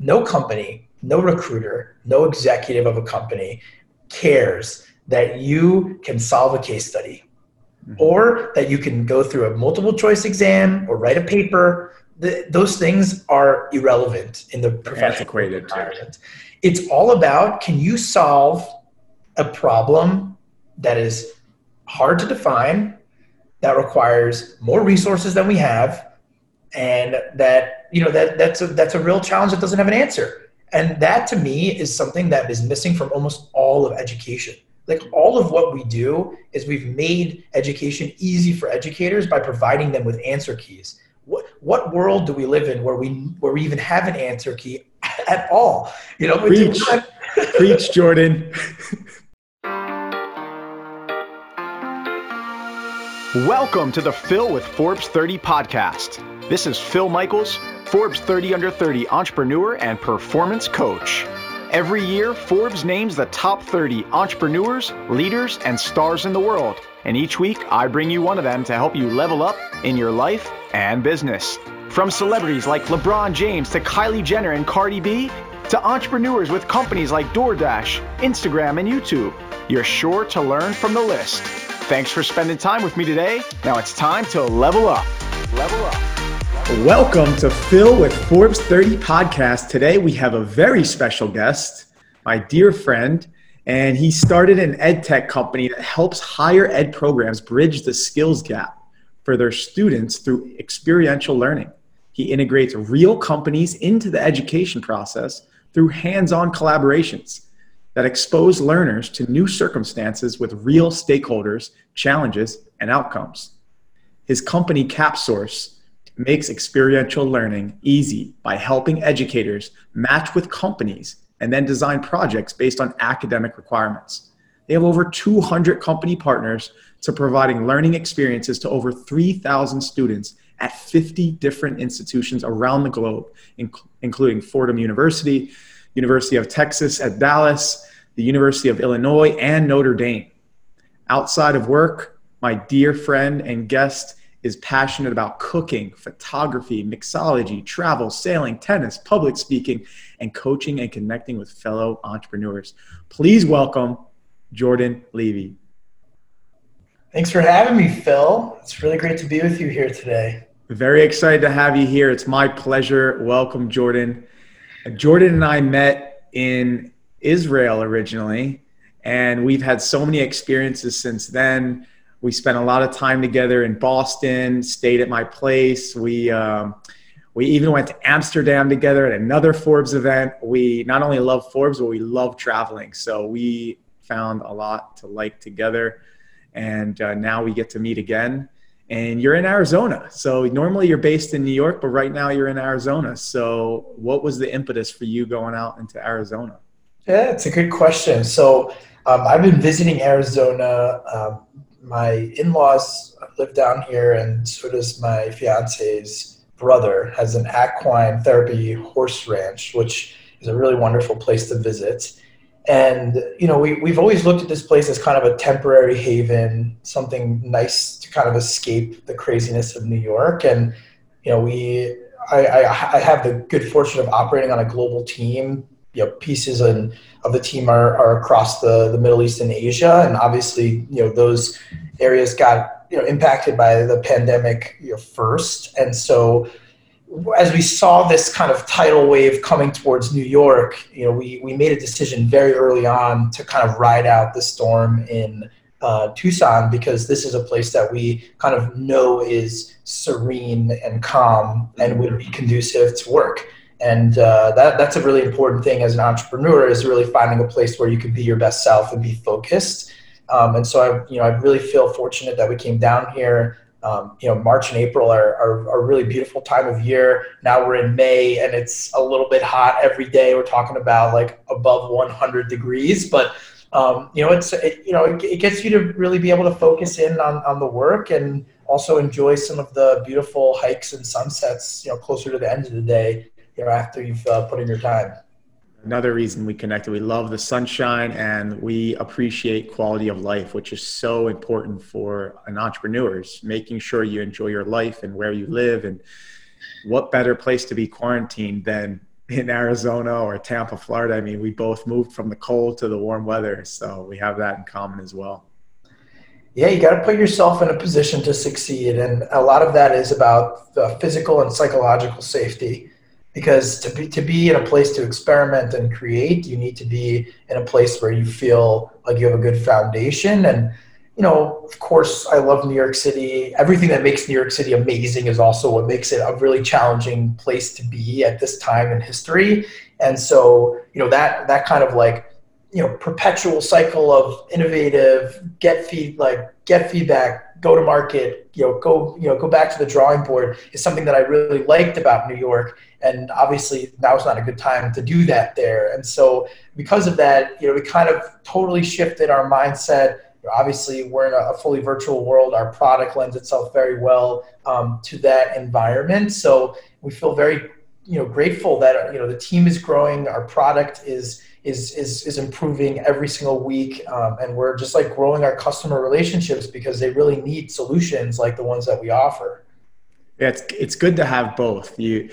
no company, no recruiter, no executive of a company cares that you can solve a case study mm-hmm. or that you can go through a multiple choice exam or write a paper. The, those things are irrelevant in the professional environment. It's all about can you solve a problem that is hard to define, that requires more resources than we have, and that you know that that's a that's a real challenge that doesn't have an answer. And that to me is something that is missing from almost all of education. Like all of what we do is we've made education easy for educators by providing them with answer keys. What what world do we live in where we where we even have an answer key at all? You know preach. preach jordan. Welcome to the phil with forbes 30 podcast. This is phil michaels forbes 30 under 30 entrepreneur and performance coach Every year, Forbes names the top 30 entrepreneurs, leaders, and stars in the world. And each week, I bring you one of them to help you level up in your life and business. From celebrities like LeBron James to Kylie Jenner and Cardi B, to entrepreneurs with companies like DoorDash, Instagram, and YouTube, you're sure to learn from the list. Thanks for spending time with me today. Now it's time to level up. Level up. Welcome to Phil with Forbes 30 podcast. Today we have a very special guest, my dear friend, and he started an ed tech company that helps higher ed programs bridge the skills gap for their students through experiential learning. He integrates real companies into the education process through hands on collaborations that expose learners to new circumstances with real stakeholders, challenges, and outcomes. His company, CapSource, makes experiential learning easy by helping educators match with companies and then design projects based on academic requirements. They have over 200 company partners to providing learning experiences to over 3,000 students at 50 different institutions around the globe, inc- including Fordham University, University of Texas at Dallas, the University of Illinois, and Notre Dame. Outside of work, my dear friend and guest is passionate about cooking, photography, mixology, travel, sailing, tennis, public speaking, and coaching and connecting with fellow entrepreneurs. Please welcome Jordan Levy. Thanks for having me, Phil. It's really great to be with you here today. Very excited to have you here. It's my pleasure. Welcome, Jordan. Jordan and I met in Israel originally, and we've had so many experiences since then we spent a lot of time together in Boston, stayed at my place. We, um, we even went to Amsterdam together at another Forbes event. We not only love Forbes, but we love traveling. So we found a lot to like together. And uh, now we get to meet again. And you're in Arizona. So normally you're based in New York, but right now you're in Arizona. So what was the impetus for you going out into Arizona? Yeah, it's a good question. So um, I've been visiting Arizona um, my in-laws live down here, and so does my fiance's brother has an equine therapy horse ranch, which is a really wonderful place to visit. And you know, we we've always looked at this place as kind of a temporary haven, something nice to kind of escape the craziness of New York. And you know, we I, I, I have the good fortune of operating on a global team you know pieces and of the team are, are across the, the Middle East and Asia, and obviously you know those areas got you know impacted by the pandemic you know, first, and so as we saw this kind of tidal wave coming towards New York, you know we we made a decision very early on to kind of ride out the storm in uh, Tucson because this is a place that we kind of know is serene and calm and would be conducive to work and uh, that that's a really important thing as an entrepreneur is really finding a place where you can be your best self and be focused. Um, and so I, you know, I really feel fortunate that we came down here. Um, you know, March and April are, are, are, a really beautiful time of year. Now we're in May and it's a little bit hot every day. We're talking about like above 100 degrees, but um, you know, it's it, you know, it, it, gets you to really be able to focus in on, on the work and also enjoy some of the beautiful hikes and sunsets. You know, closer to the end of the day you know, after you've uh, put in your time. Another reason we connected, we love the sunshine and we appreciate quality of life, which is so important for an entrepreneurs, making sure you enjoy your life and where you live. And what better place to be quarantined than in Arizona or Tampa, Florida. I mean, we both moved from the cold to the warm weather, so we have that in common as well. Yeah, you got to put yourself in a position to succeed, and a lot of that is about the physical and psychological safety. Because to be to be in a place to experiment and create, you need to be in a place where you feel like you have a good foundation and you know, of course, I love New York City. Everything that makes New York City amazing is also what makes it a really challenging place to be at this time in history. And so, you know, that that kind of like, you know, perpetual cycle of innovative, get feed like get feedback, go to market, you know, go you know go back to the drawing board is something that I really liked about New York. And obviously, now is not a good time to do that there. And so, because of that, you know, we kind of totally shifted our mindset obviously we're in a, fully virtual world our product lends itself very well um, to that environment so we feel very you know grateful that you know the team is growing our product is is is, is improving every single week um, and we're just like growing our customer relationships because they really need solutions like the ones that we offer yeah it's it's good to have both you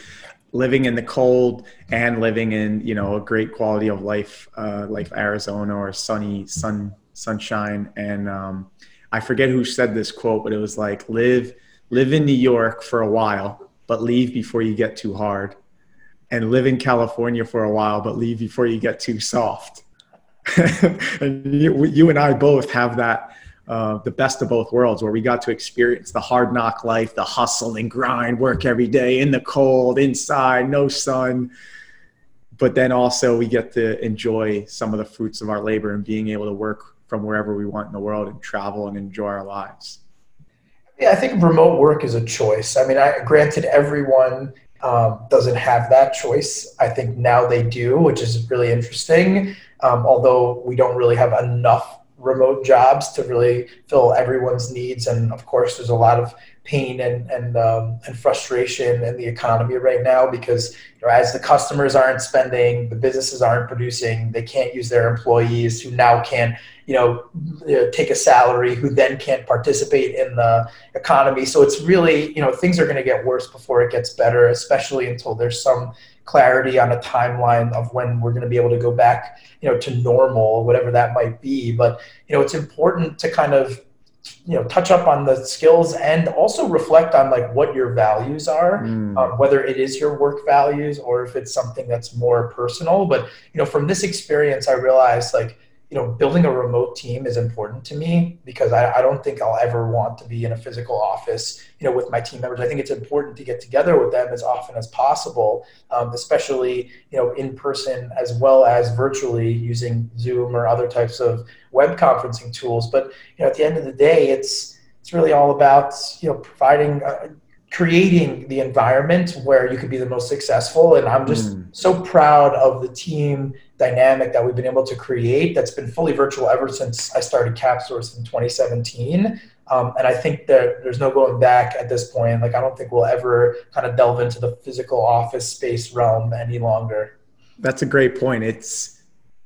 living in the cold and living in you know a great quality of life uh, like arizona or sunny sun sunshine. And um, I forget who said this quote, but it was like, live, live in New York for a while, but leave before you get too hard. And live in California for a while, but leave before you get too soft. and you, you, and I both have that, uh, the best of both worlds, where we got to experience the hard knock life, the hustle and grind, work every day in the cold, inside, no sun. But then also we get to enjoy some of the fruits of our labor and being able to work from wherever we want in the world and travel and enjoy our lives. Yeah, I think remote work is a choice. I mean, I granted everyone um, doesn't have that choice. I think now they do, which is really interesting. Um, although we don't really have enough remote jobs to really fill everyone's needs, and of course, there's a lot of pain and and um, and frustration in the economy right now because you know, as the customers aren't spending, the businesses aren't producing, they can't use their employees who now can you know take a salary who then can't participate in the economy. So it's really you know things are going to get worse before it gets better, especially until there's some clarity on a timeline of when we're going to be able to go back you know to normal whatever that might be but you know it's important to kind of you know touch up on the skills and also reflect on like what your values are mm. um, whether it is your work values or if it's something that's more personal but you know from this experience i realized like you know, building a remote team is important to me because I, I, don't think I'll ever want to be in a physical office, you know, with my team members. I think it's important to get together with them as often as possible, um, especially, you know, in person as well as virtually using Zoom or other types of web conferencing tools. But, you know, at the end of the day, it's, it's really all about, you know, providing, uh, creating the environment where you could be the most successful. And I'm just mm. so proud of the team dynamic that we've been able to create that's been fully virtual ever since I started CapSource in 2017. Um, and I think that there's no going back at this point. Like, I don't think we'll ever kind of delve into the physical office space realm any longer. That's a great point. It's,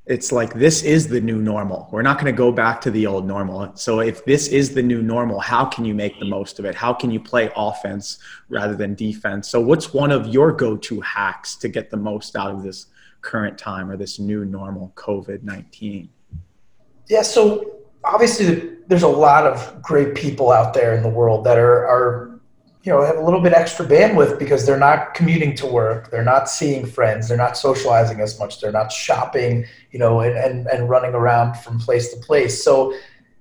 it's like this is the new normal. We're not going to go back to the old normal. So if this is the new normal, how can you make the most of it? How can you play offense rather than defense? So what's one of your go-to hacks to get the most out of this current time or this new normal COVID-19? Yeah, so obviously there's a lot of great people out there in the world that are are you know have a little bit extra bandwidth because they're not commuting to work they're not seeing friends they're not socializing as much they're not shopping you know and, and, and running around from place to place. So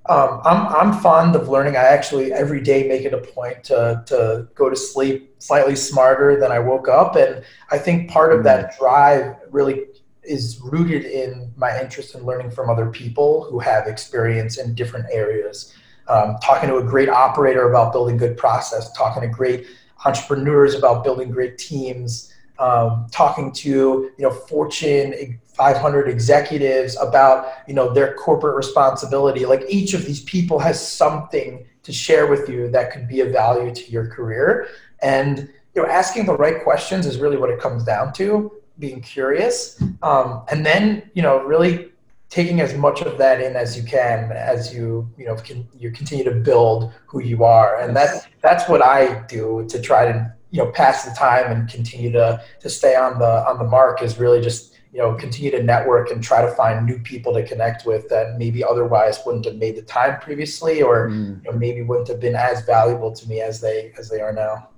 um, I'm, I'm fond of learning. I actually every day make it a point to, to go to sleep slightly smarter than i woke up. And i think part of that drive really is rooted in my interest in learning from other people who have experience in different areas um, talking to a great operator about building good process, talking to great entrepreneurs about building great teams, um, talking to you know Fortune 500 executives about you know their corporate responsibility. Like each of these people has something to share with you that could be of value to your career, and you know asking the right questions is really what it comes down to. Being curious, um, and then you know really taking as much of that in as you can as you you know can you continue to build who you are. And that that's what i do to try to you know pass the time and continue to to stay on the on the mark is really just you know continue to network and try to find new people to connect with that maybe otherwise wouldn't have made the time previously or mm. you know, maybe wouldn't have been as valuable to me as they as they are now.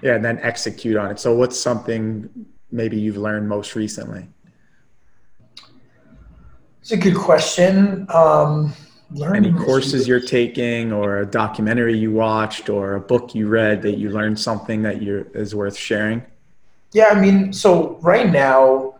Yeah and then execute on it. So what's something maybe you've learned most recently it's a good question um, any courses you're taking or a documentary you watched or a book you read that you learned something that you is worth sharing yeah i mean so right now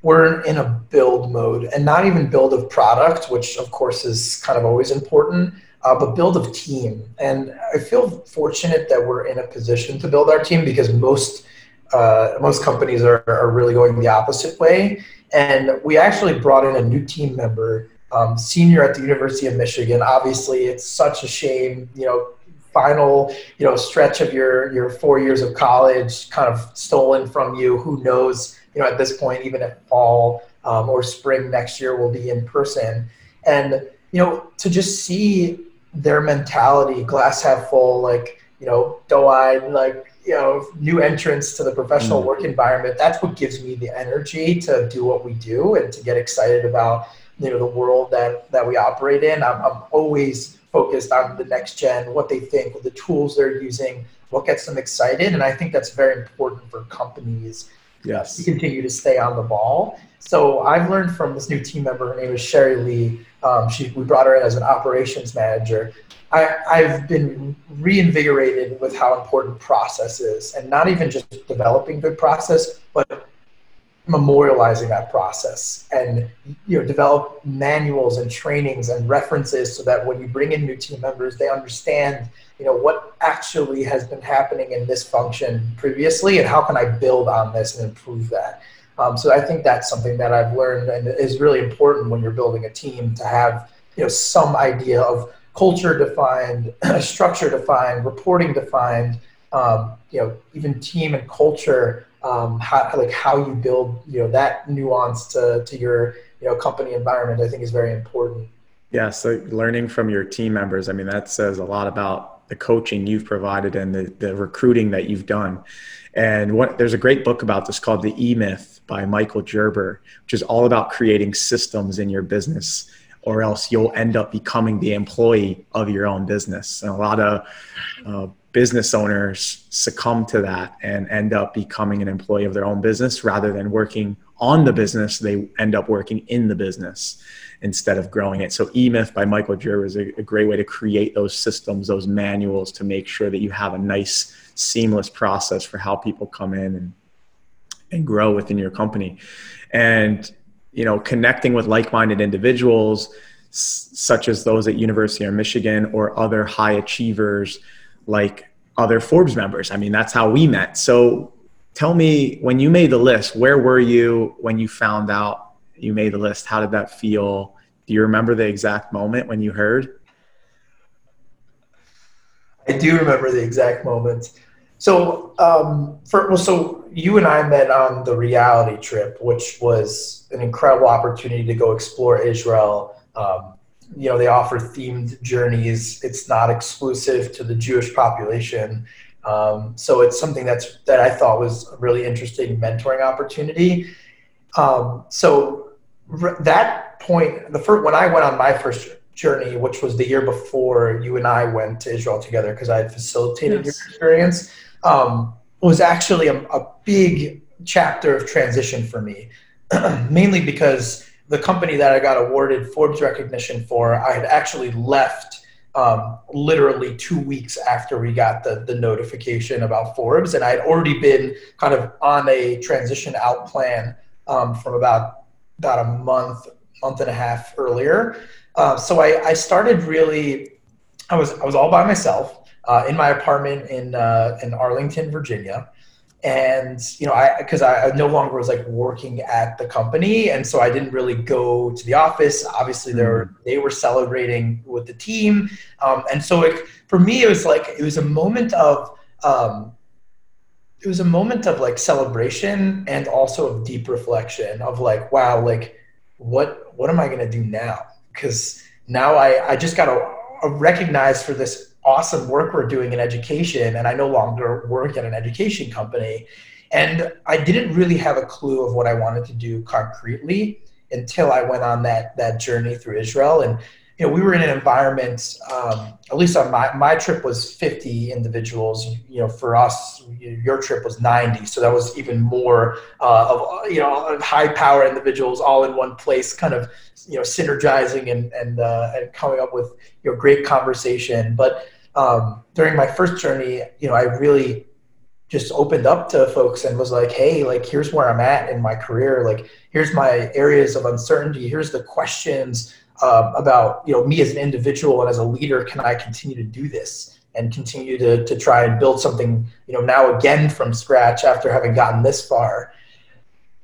we're in a build mode and not even build of product, which of course is kind of always important, uh, but build of team. And I feel fortunate that we're in a position to build our team because most uh, most companies are, are really going the opposite way. And we actually brought in a new team member, um, senior at the University of Michigan. Obviously, it's such a shame, you know, final you know stretch of your your four years of college kind of stolen from you. Who knows? you know, at this point, even if fall um, or spring next year will be in person. And, you know, to just see their mentality, glass half full, like, you know, doe-eyed, like, you know, new entrance to the professional mm. work environment, that's what gives me the energy to do what we do and to get excited about, you know, the world that, that we operate in. I'm, I'm always focused on the next gen, what they think, the tools they're using, what gets them excited. And I think that's very important for companies yes. to continue to stay on the ball. So I've learned from this new team member. Her name is Sherry Lee. Um, she, we brought her in as an operations manager. I, I've been reinvigorated with how important process is, and not even just developing good process, but memorializing that process and you know develop manuals and trainings and references so that when you bring in new team members they understand you know what actually has been happening in this function previously and how can i build on this and improve that. Um, so i think that's something that i've learned and is really important when you're building a team to have you know some idea of culture defined structure defined reporting defined um, you know even team and culture um, how like how you build you know that nuance to, to your you know company environment i think is very important yeah so learning from your team members i mean that says a lot about the coaching you've provided and the, the recruiting that you've done. And what there's a great book about this called The E Myth by Michael Gerber, which is all about creating systems in your business, or else you'll end up becoming the employee of your own business. And a lot of uh, business owners succumb to that and end up becoming an employee of their own business rather than working on the business. They end up working in the business instead of growing it. So E-Myth by Michael Gerber is a, a, great way to create those systems, those manuals to make sure that you have a nice, seamless process for how people come in and and grow within your company. And you know, connecting with like-minded individuals s- such as those at University of Michigan or other high achievers like other Forbes members. I mean, that's how we met. So tell me when you made the list, where were you when you found out you made the list. How did that feel? Do you remember the exact moment when you heard? I do remember the exact moment. So, um, for, well, so you and I met on the reality trip, which was an incredible opportunity to go explore Israel. Um, you know, they offer themed journeys. It's not exclusive to the Jewish population. Um, so it's something that's that I thought was a really interesting mentoring opportunity. Um, so that point, the first when I went on my first journey, which was the year before you and I went to Israel together, because I had facilitated yes. your experience, um, was actually a, a big chapter of transition for me, mainly because the company that I got awarded Forbes recognition for, I had actually left um, literally two weeks after we got the, the notification about Forbes. And I had already been kind of on a transition out plan um, from about about a month, month and a half earlier. Uh, so I, I started really, I was I was all by myself uh, in my apartment in uh, in Arlington, Virginia, and you know I because I, no longer was like working at the company, and so I didn't really go to the office. Obviously, they were mm-hmm. they were celebrating with the team, um, and so it, for me it was like it was a moment of um, it was a moment of like celebration and also of deep reflection of like wow like what what am i going to do now because now i i just got to recognize for this awesome work we're doing in education, and I no longer work at an education company. And I didn't really have a clue of what I wanted to do concretely until I went on that that journey through Israel. And you know, we were in an environment. Um, at least on my my trip was 50 individuals. You know, for us, your trip was 90, so that was even more uh, of you know high power individuals all in one place, kind of you know synergizing and and uh, and coming up with you know great conversation. But um, during my first journey, you know, I really just opened up to folks and was like, hey, like here's where I'm at in my career. Like here's my areas of uncertainty. Here's the questions uh, about you know me as an individual and as a leader. Can I continue to do this and continue to to try and build something you know now again from scratch after having gotten this far?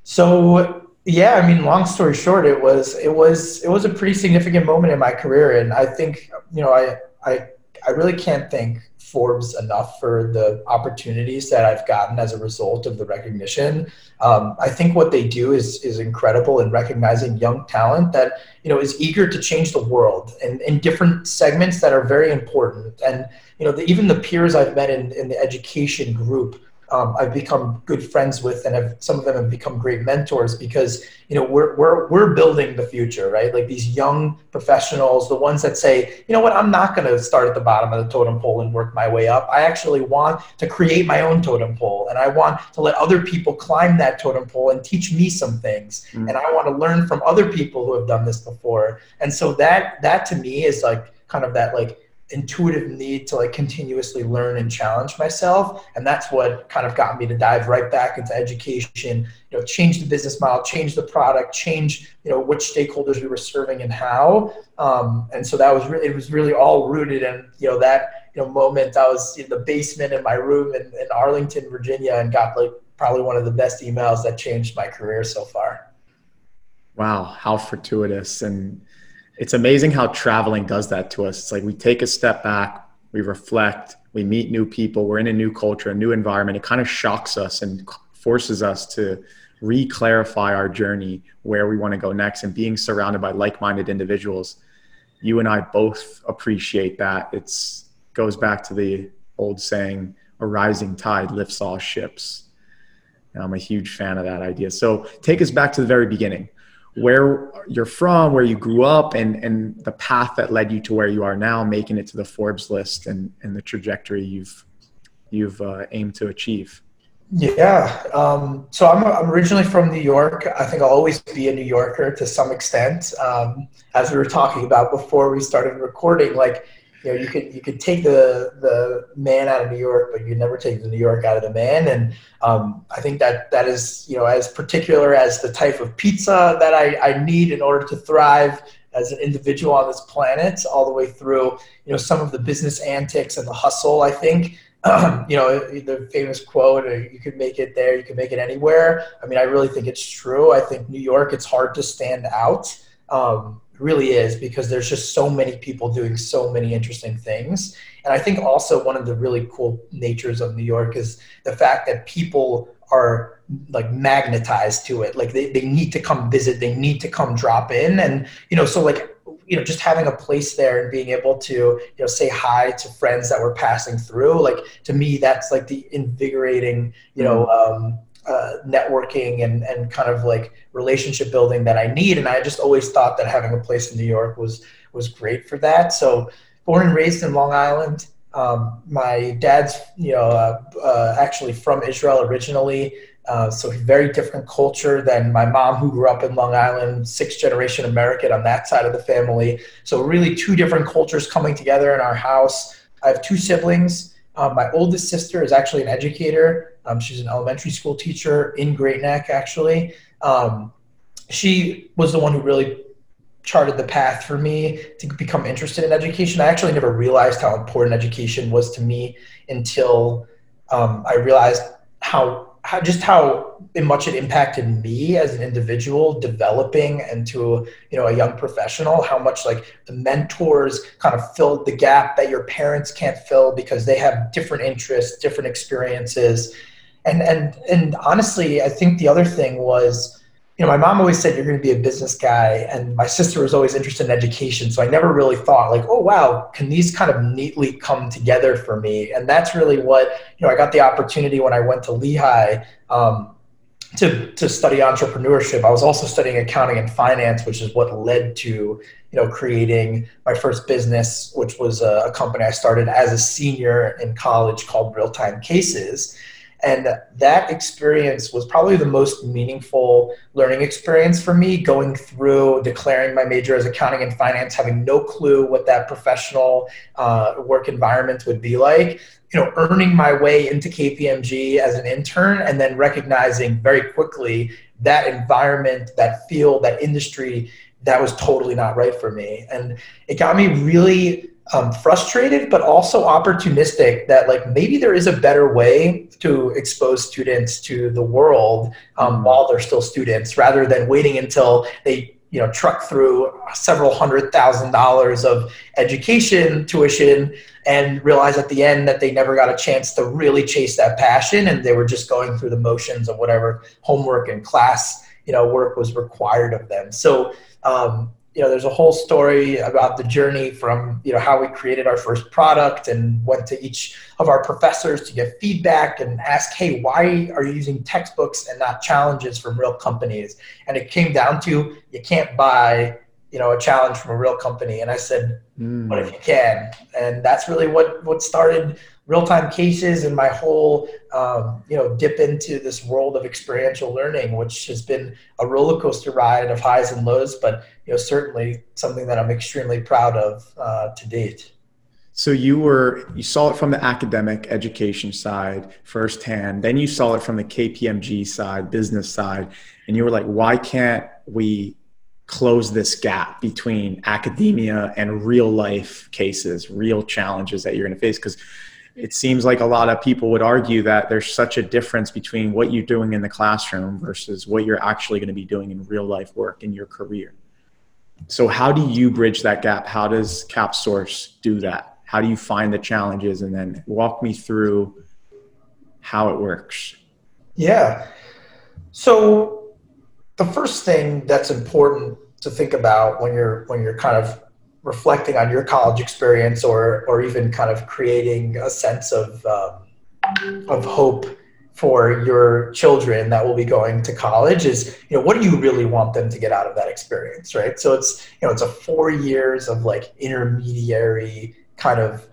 So yeah, I mean, long story short, it was it was it was a pretty significant moment in my career, and I think you know I I I really can't thank Forbes enough for the opportunities that I've gotten as a result of the recognition. Um, I think what they do is is incredible in recognizing young talent that you know is eager to change the world and in different segments that are very important. And you know, the, even the peers I've met in, in the education group um, I've become good friends with, and have, some of them have become great mentors because you know we're we're we're building the future, right? Like these young professionals, the ones that say, you know what, I'm not going to start at the bottom of the totem pole and work my way up. I actually want to create my own totem pole, and I want to let other people climb that totem pole and teach me some things, mm-hmm. and I want to learn from other people who have done this before. And so that that to me is like kind of that like intuitive need to like continuously learn and challenge myself. And that's what kind of got me to dive right back into education you know change the business model change the product change you know which stakeholders we were serving and how. Um, and so that was really it was really all rooted in you know that you know moment i was in the basement in my room in, in arlington virginia and got like probably one of the best emails that changed my career so far. Wow how fortuitous. And it's amazing how traveling does that to us. It's like we take a step back, we reflect, we meet new people, we're in a new culture, a new environment. It kind of shocks us and forces us to re-clarify our journey, where we want to go next, and being surrounded by like-minded individuals. You and I both appreciate that. It's goes back to the old saying, "A rising tide lifts all ships." I'm a huge fan of that idea. So take us back to the very beginning where you're from, where you grew up, and and the path that led you to where you are now, making it to the Forbes list, and and the trajectory you've you've uh, aimed to achieve. Yeah. Um, so I'm, I'm originally from New York. I think I'll always be a New Yorker to some extent. Um, as we were talking about before we started recording, like you know, you could you could take the the man out of New York, but you never take the New York out of the man. And um, I think that that is you know as particular as the type of pizza that I, I need in order to thrive as an individual on this planet, all the way through you know some of the business antics and the hustle. I think um, you know the famous quote you could make it there you can make it anywhere i mean i really think it's true i think new york it's hard to stand out um, really is because there's just so many people doing so many interesting things. And I think also one of the really cool natures of New York is the fact that people are like magnetized to it. Like they, they need to come visit, they need to come drop in. And, you know, so like, you know, just having a place there and being able to, you know, say hi to friends that were passing through, like to me, that's like the invigorating, you know, mm-hmm. um, uh, networking and, and kind of like relationship building that I need. And I just always thought that having a place in New York was was great for that. So born and raised in Long Island. Um, my dad's you know uh, uh, actually from Israel originally. Uh, so very different culture than my mom who grew up in Long Island, sixth generation American on that side of the family. So really two different cultures coming together in our house. I have two siblings. Um, my oldest sister is actually an educator. Um, she's an elementary school teacher in Great Neck, actually. Um, she was the one who really charted the path for me to become interested in education. I actually never realized how important education was to me until um, I realized how, how just how much it impacted me as an individual developing into you know a young professional how much like the mentors kind of filled the gap that your parents can't fill because they have different interests different experiences and and and honestly, I think the other thing was you know, my mom always said you're going to be a business guy, and my sister was always interested in education. So I never really thought like, oh wow, can these kind of neatly come together for me? And that's really what you know. I got the opportunity when I went to Lehigh um, to to study entrepreneurship. I was also studying accounting and finance, which is what led to you know creating my first business, which was a, a company I started as a senior in college called Real Time Cases and that experience was probably the most meaningful learning experience for me going through declaring my major as accounting and finance having no clue what that professional uh, work environment would be like you know earning my way into kpmg as an intern and then recognizing very quickly that environment that field that industry that was totally not right for me. And it got me really um, frustrated, but also opportunistic that like maybe there is a better way to expose students to the world um, mm-hmm. while they're still students, rather than waiting until they you know truck through several hundred thousand dollars of education tuition and realize at the end that they never got a chance to really chase that passion and they were just going through the motions of whatever homework and class you know work was required of them so um, you know, there's a whole story about the journey from, you know, how we created our first product and went to each of our professors to get feedback and ask, hey, why are you using textbooks and not challenges from real companies? And it came down to you can't buy, you know, a challenge from a real company. And I said, mm. what if you can? And that's really what what started real-time cases and my whole um, you know dip into this world of experiential learning which has been a roller coaster ride of highs and lows but you know certainly something that i'm extremely proud of uh, to date. So you were you saw it from the academic education side firsthand then you saw it from the kpmg side business side and you were like why can't we close this gap between academia and real life cases real challenges that you're going to face? Because it seems like a lot of people would argue that there's such a difference between what you're doing in the classroom versus what you're actually going to be doing in real life work in your career. So, how do you bridge that gap? How does CapSource do that? How do you find the challenges and then walk me through how it works? Yeah. So, the first thing that's important to think about when you're when you're kind of reflecting on your college experience or or even kind of creating a sense of um, of hope for your children that will be going to college is you know what do you really want them to get out of that experience right? So it's you know it's a four years of like intermediary kind of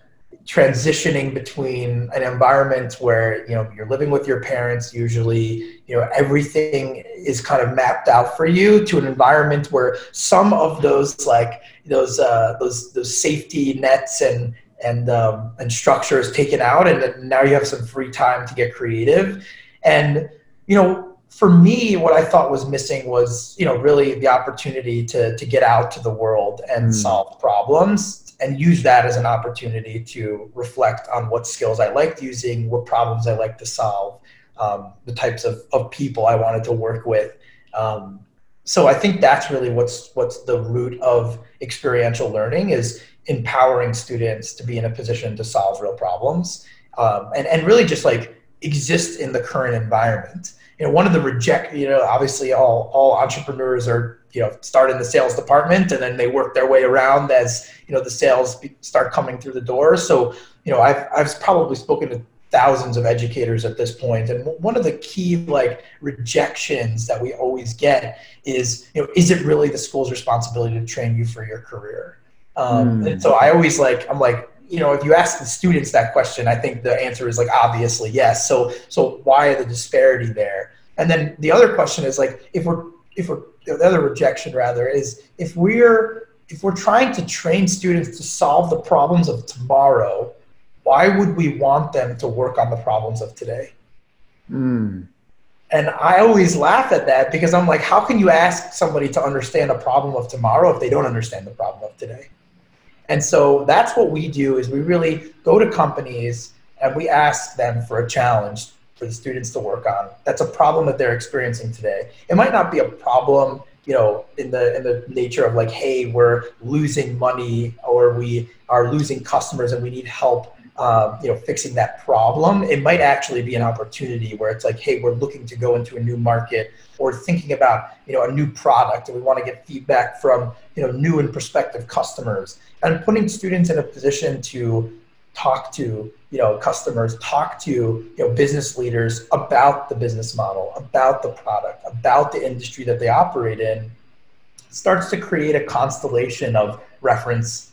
transitioning between an environment where you know you're living with your parents usually you know everything is kind of mapped out for you to an environment where some of those like those uh, those those safety nets and and um, and structure is taken out and now you have some free time to get creative and you know for me what i thought was missing was you know really the opportunity to to get out to the world and mm. solve problems and use that as an opportunity to reflect on what skills I liked using, what problems I like to solve, um, the types of, of people I wanted to work with. Um, so I think that's really what's what's the root of experiential learning is empowering students to be in a position to solve real problems um, and and really just like exist in the current environment. You know, one of the reject you know obviously all all entrepreneurs are you know start in the sales department and then they work their way around as you know the sales start coming through the door so you know i've, I've probably spoken to thousands of educators at this point and one of the key like rejections that we always get is you know is it really the school's responsibility to train you for your career um, mm. and so i always like i'm like you know if you ask the students that question i think the answer is like obviously yes so so why the disparity there and then the other question is like if we're if we're the other rejection rather is if we're if we're trying to train students to solve the problems of tomorrow, why would we want them to work on the problems of today? Mm. And I always laugh at that because I'm like, how can you ask somebody to understand a problem of tomorrow if they don't understand the problem of today? And so that's what we do is we really go to companies and we ask them for a challenge for the students to work on. That's a problem that they're experiencing today. It might not be a problem, you know, in the in the nature of like, hey, we're losing money or we are losing customers and we need help um, you know, fixing that problem, it might actually be an opportunity where it's like, hey, we're looking to go into a new market or thinking about, you know, a new product and we want to get feedback from, you know, new and prospective customers. And putting students in a position to talk to, you know, customers, talk to, you know, business leaders about the business model, about the product, about the industry that they operate in starts to create a constellation of reference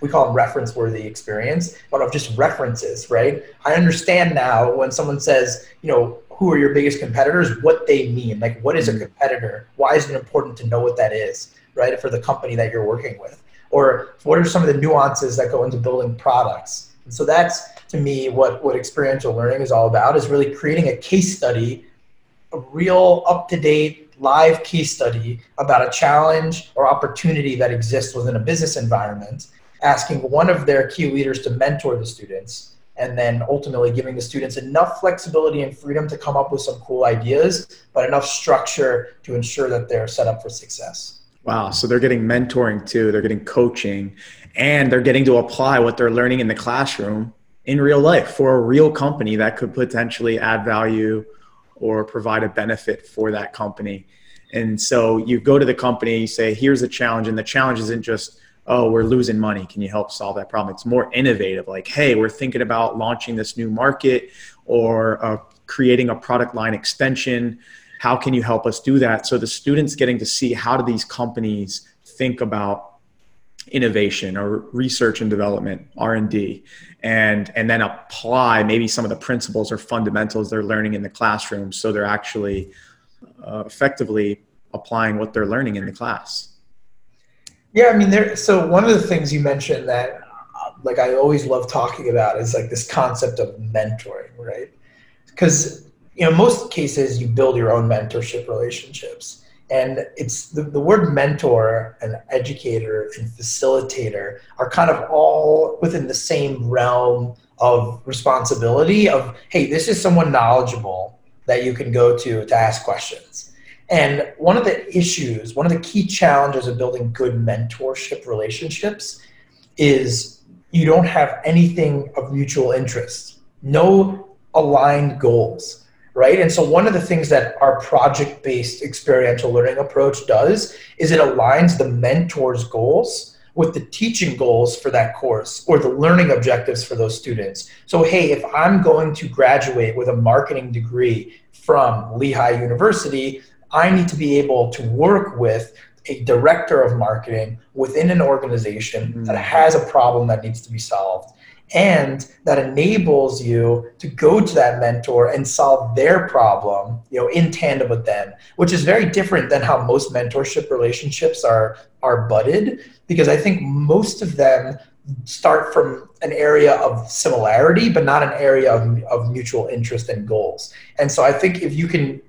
we call them reference worthy experience, but of just references, right? I understand now when someone says, you know, who are your biggest competitors, what they mean. Like, what is a mm-hmm. competitor? Why is it important to know what that is, right? For the company that you're working with. Or what are some of the nuances that go into building products? And so that's to me what, what experiential learning is all about is really creating a case study, a real up to date live case study about a challenge or opportunity that exists within a business environment asking one of their key leaders to mentor the students and then ultimately giving the students enough flexibility and freedom to come up with some cool ideas, but enough structure to ensure that they're set up for success. Wow. So they're getting mentoring too, they're getting coaching, and they're getting to apply what they're learning in the classroom in real life for a real company that could potentially add value or provide a benefit for that company. And so you go to the company, you say, here's a challenge, and the challenge isn't just oh, we're losing money. Can you help solve that problem? It's more innovative, like, hey, we're thinking about launching this new market or uh, creating a product line extension. How can you help us do that? So the students getting to see how do these companies think about innovation or research and development r&d and and then apply maybe some of the principles or fundamentals they're learning in the classroom so they're actually uh, effectively applying what they're learning in the class yeah, I mean, there. So one of the things you mentioned that, uh, like, I always love talking about is like this concept of mentoring, right? Because you know, most cases you build your own mentorship relationships, and it's the, the word mentor and educator and facilitator are kind of all within the same realm of responsibility. Of hey, this is someone knowledgeable that you can go to to ask questions and one of the issues, one of the key challenges of building good mentorship relationships is you don't have anything of mutual interest, no aligned goals, right? And so one of the things that our project based experiential learning approach does is it aligns the mentor's goals with the teaching goals for that course or the learning objectives for those students. So, hey, if I'm going to graduate with a marketing degree from Lehigh University, I need to be able to work with a director of marketing within an organization mm-hmm. that has a problem that needs to be solved and that enables you to go to that mentor and solve their problem you know in tandem with them which is very different than how most mentorship relationships are are budded because i think most of them start from an area of similarity but not an area of, of mutual interest and goals and so i think if you can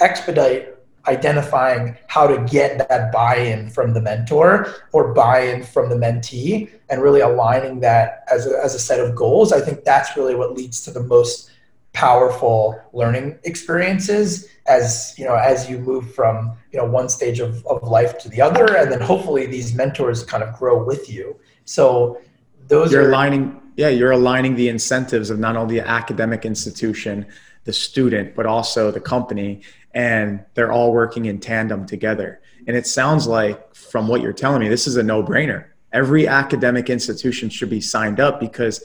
expedite identifying how to get that buy-in from the mentor or buy-in from the mentee and really aligning that as a, as a set of goals. I think that's really what leads to the most powerful learning experiences as you know as you move from you know one stage of, of life to the other and then hopefully these mentors kind of grow with you. So those you're are aligning yeah you're aligning the incentives of not only the academic institution the student but also the company and they're all working in tandem together. And it sounds like, from what you're telling me, this is a no brainer. Every academic institution should be signed up because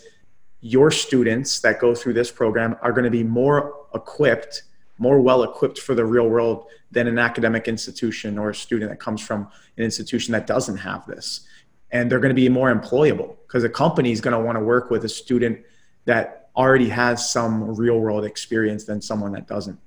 your students that go through this program are going to be more equipped, more well equipped for the real world than an academic institution or a student that comes from an institution that doesn't have this. And they're going to be more employable because a company is going to want to work with a student that already has some real world experience than someone that doesn't.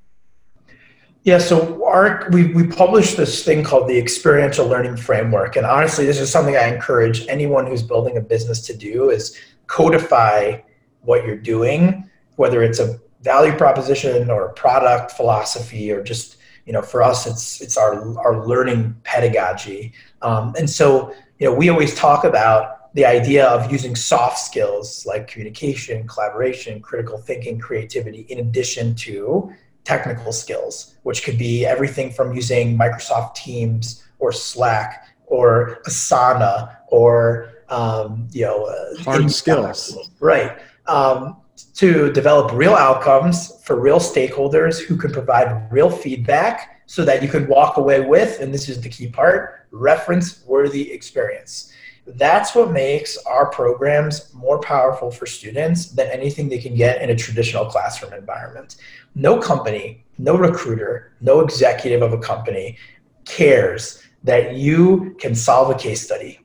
Yeah, so our we we published this thing called the experiential learning framework, and honestly, this is something I encourage anyone who's building a business to do: is codify what you're doing, whether it's a value proposition or product philosophy, or just you know, for us, it's it's our our learning pedagogy. Um, and so, you know, we always talk about the idea of using soft skills like communication, collaboration, critical thinking, creativity, in addition to technical skills, which could be everything from using Microsoft Teams or Slack or Asana or um, you know uh, hard skills, right? um, to develop real outcomes for real stakeholders who can provide real feedback so that you can walk away with, and this is the key part, reference worthy experience. That's what makes our programs more powerful for students than anything they can get in a traditional classroom environment. No company, no recruiter, no executive of a company cares that you can solve a case study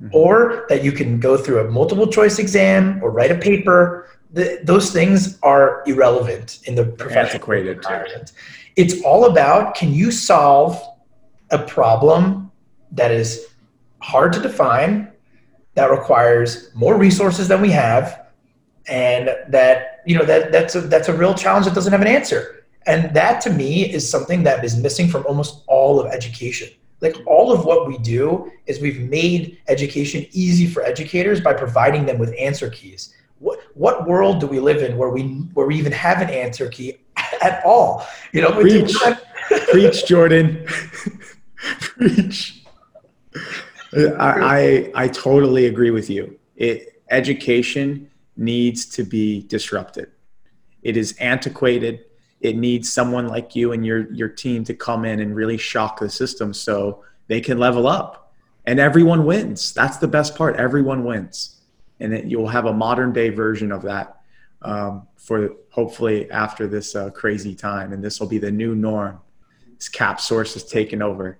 mm-hmm. or that you can go through a multiple choice exam or write a paper. The, those things are irrelevant in the professional environment. It's all about can you solve a problem that is hard to define, that requires more resources than we have, and that you know that that's a that's a real challenge that doesn't have an answer. And that to me is something that is missing from almost all of education. Like all of what we do is we've made education easy for educators by providing them with answer keys. What what world do we live in where we where we even have an answer key at all? You know, preach, preach, Jordan, preach. I, I, I totally agree with you. It, education needs to be disrupted. It is antiquated. It needs someone like you and your your team to come in and really shock the system so they can level up, and everyone wins. That's the best part. Everyone wins, and it, you'll have a modern day version of that um, for hopefully after this uh, crazy time, and this will be the new norm. This CapSource is taking over.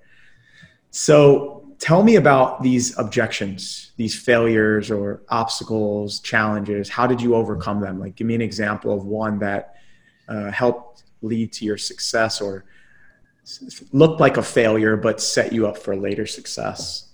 So tell me about these objections these failures or obstacles challenges. How did you overcome them? Like give me an example of one that uh, helped lead to your success or looked like a failure but set you up for later success.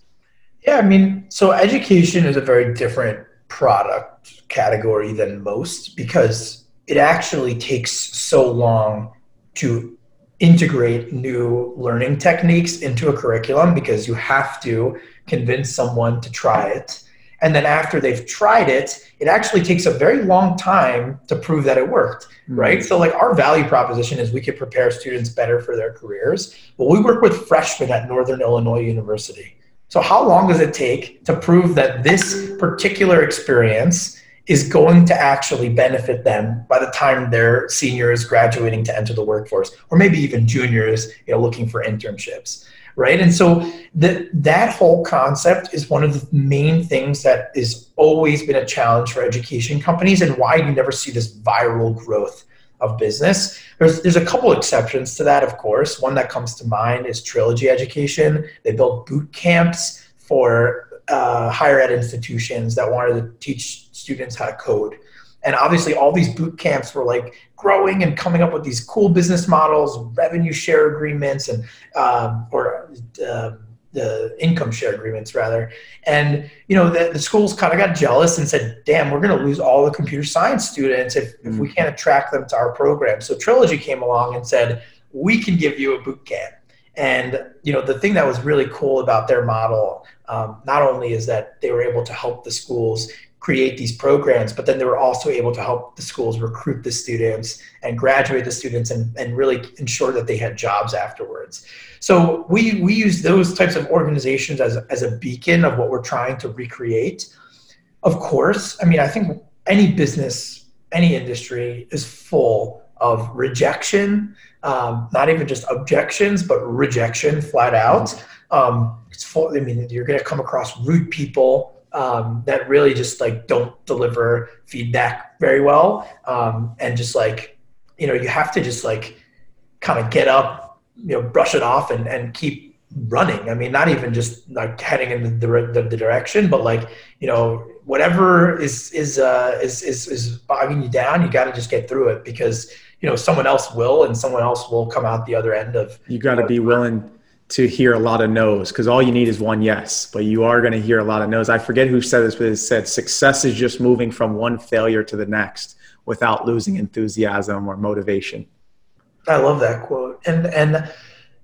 Yeah i mean so education is a very different product category than most because it actually takes so long to integrate new learning techniques into a curriculum because you have to convince someone to try it. And then after they've tried it, it actually takes a very long time to prove that it worked, mm-hmm. right? So, like, our value proposition is we could prepare students better for their careers. Well, we work with freshmen at Northern Illinois University. So, how long does it take to prove that this particular experience is going to actually benefit them by the time they're seniors graduating to enter the workforce or maybe even juniors you know looking for internships right? And so that that whole concept is one of the main things that has always been a challenge for education companies and why you never see this viral growth of business. There's there's a couple exceptions to that of course. One that comes to mind is trilogy education. They built boot camps for uh, higher ed institutions that wanted to teach students how to code. And obviously, all these boot camps were like growing and coming up with these cool business models, revenue share agreements, and um, or uh, the income share agreements rather. And you know, the, the schools kind of got jealous and said, "Damn, we're going to lose all the computer science students if, mm-hmm. if we mm. can't attract them to our program." So Trilogy came along and said, "We can give you a boot camp." And you know, the thing that was really cool about their model, um, not only is that they were able to help the schools create these programs, but then they were also able to help the schools recruit the students and graduate the students and, and really ensure that they had jobs afterwards. So we we use those types of organizations as, as a beacon of what we're trying to recreate. Of course, I mean, I think any business, any industry is full of rejection um, not even just objections, but rejection flat out. Um, it's full, I mean, you're going to come across rude people um, that really just like don't deliver feedback very well, um, and just like you know, you have to just like kind of get up, you know, brush it off, and and keep running. I mean, not even just like heading in the, the, the direction, but like you know, whatever is is uh, is is is bogging you down, you got to just get through it because you know someone else will and someone else will come out the other end of you got to be willing to hear a lot of no's because all you need is one yes but you are going to hear a lot of no's. I forget who said this but it said success is just moving from one failure to the next without losing enthusiasm or motivation. I love that quote. And and